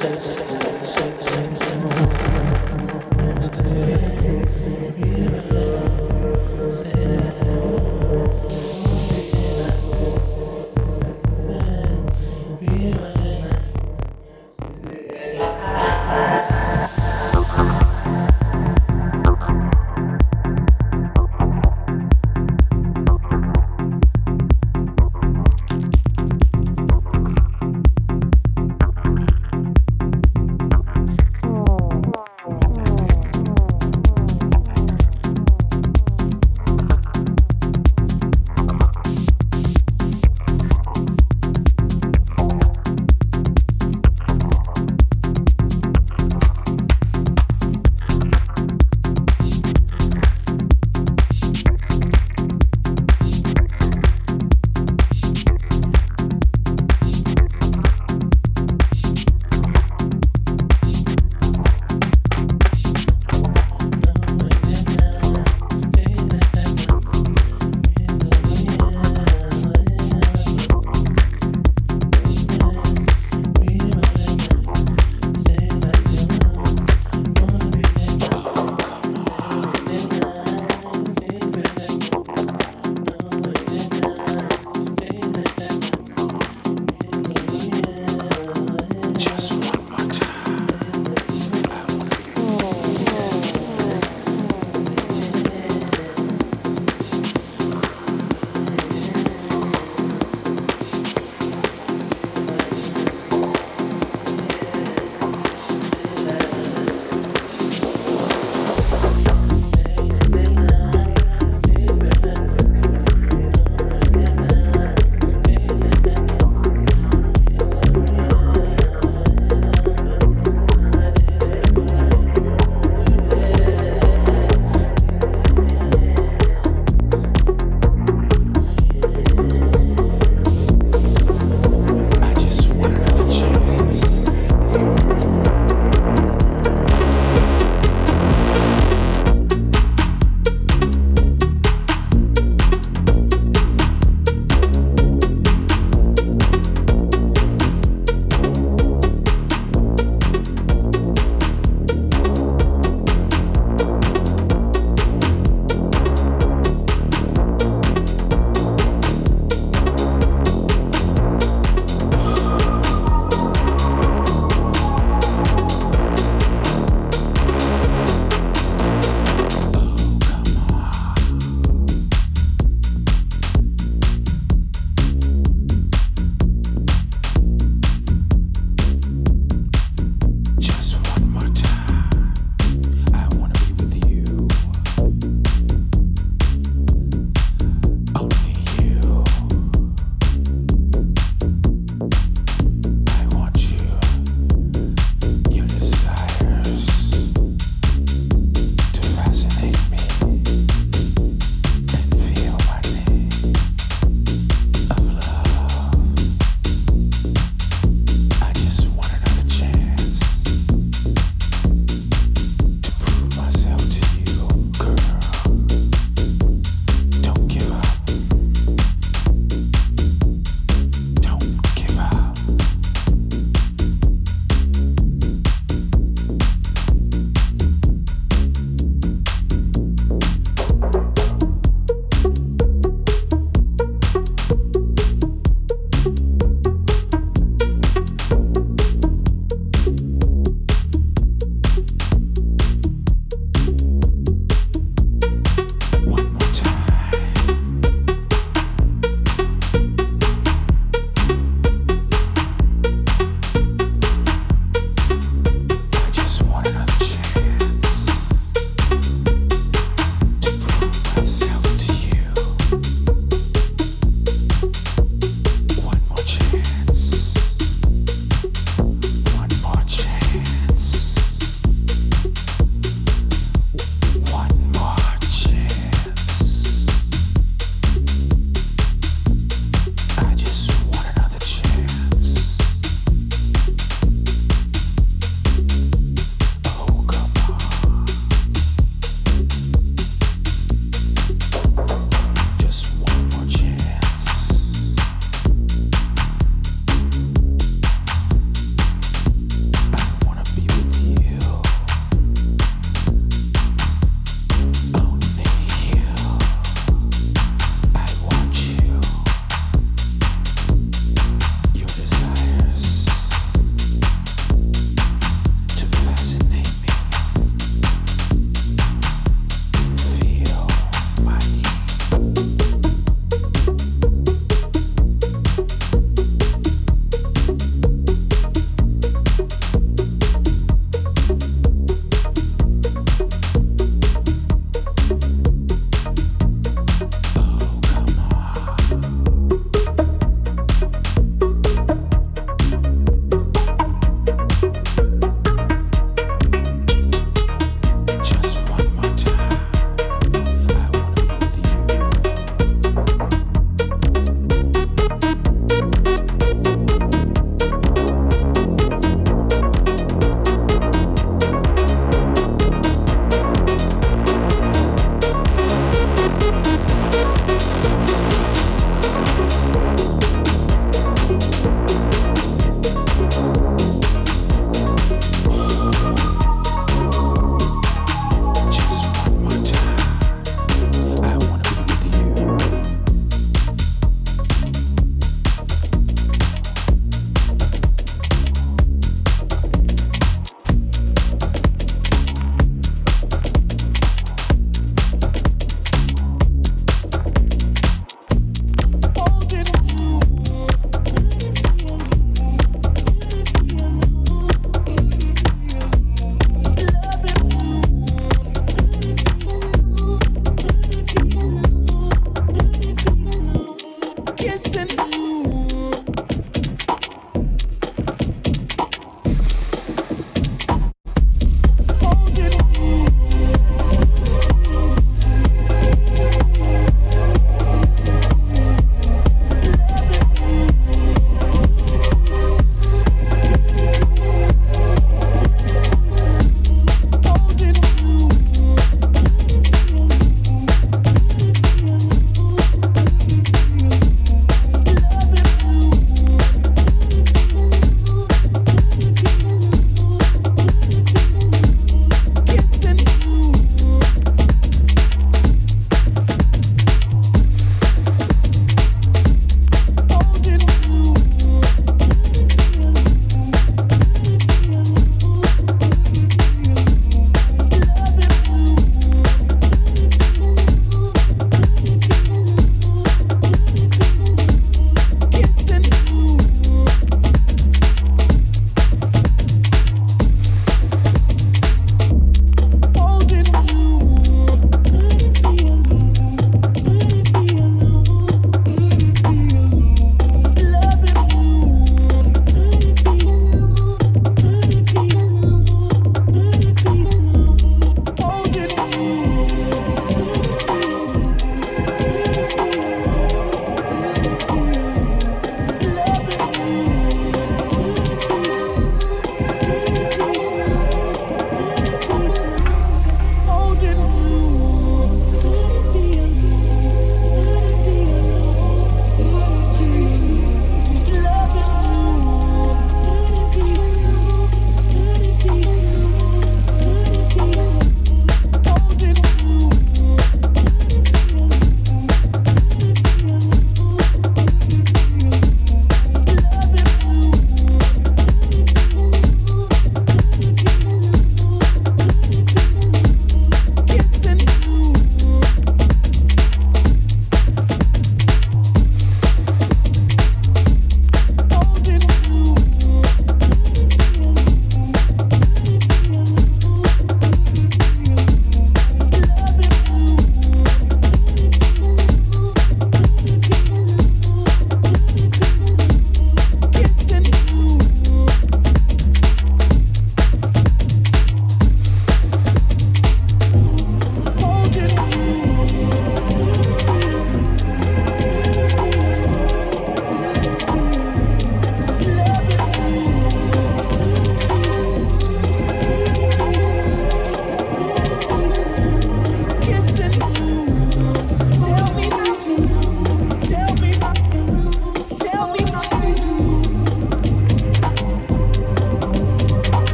question.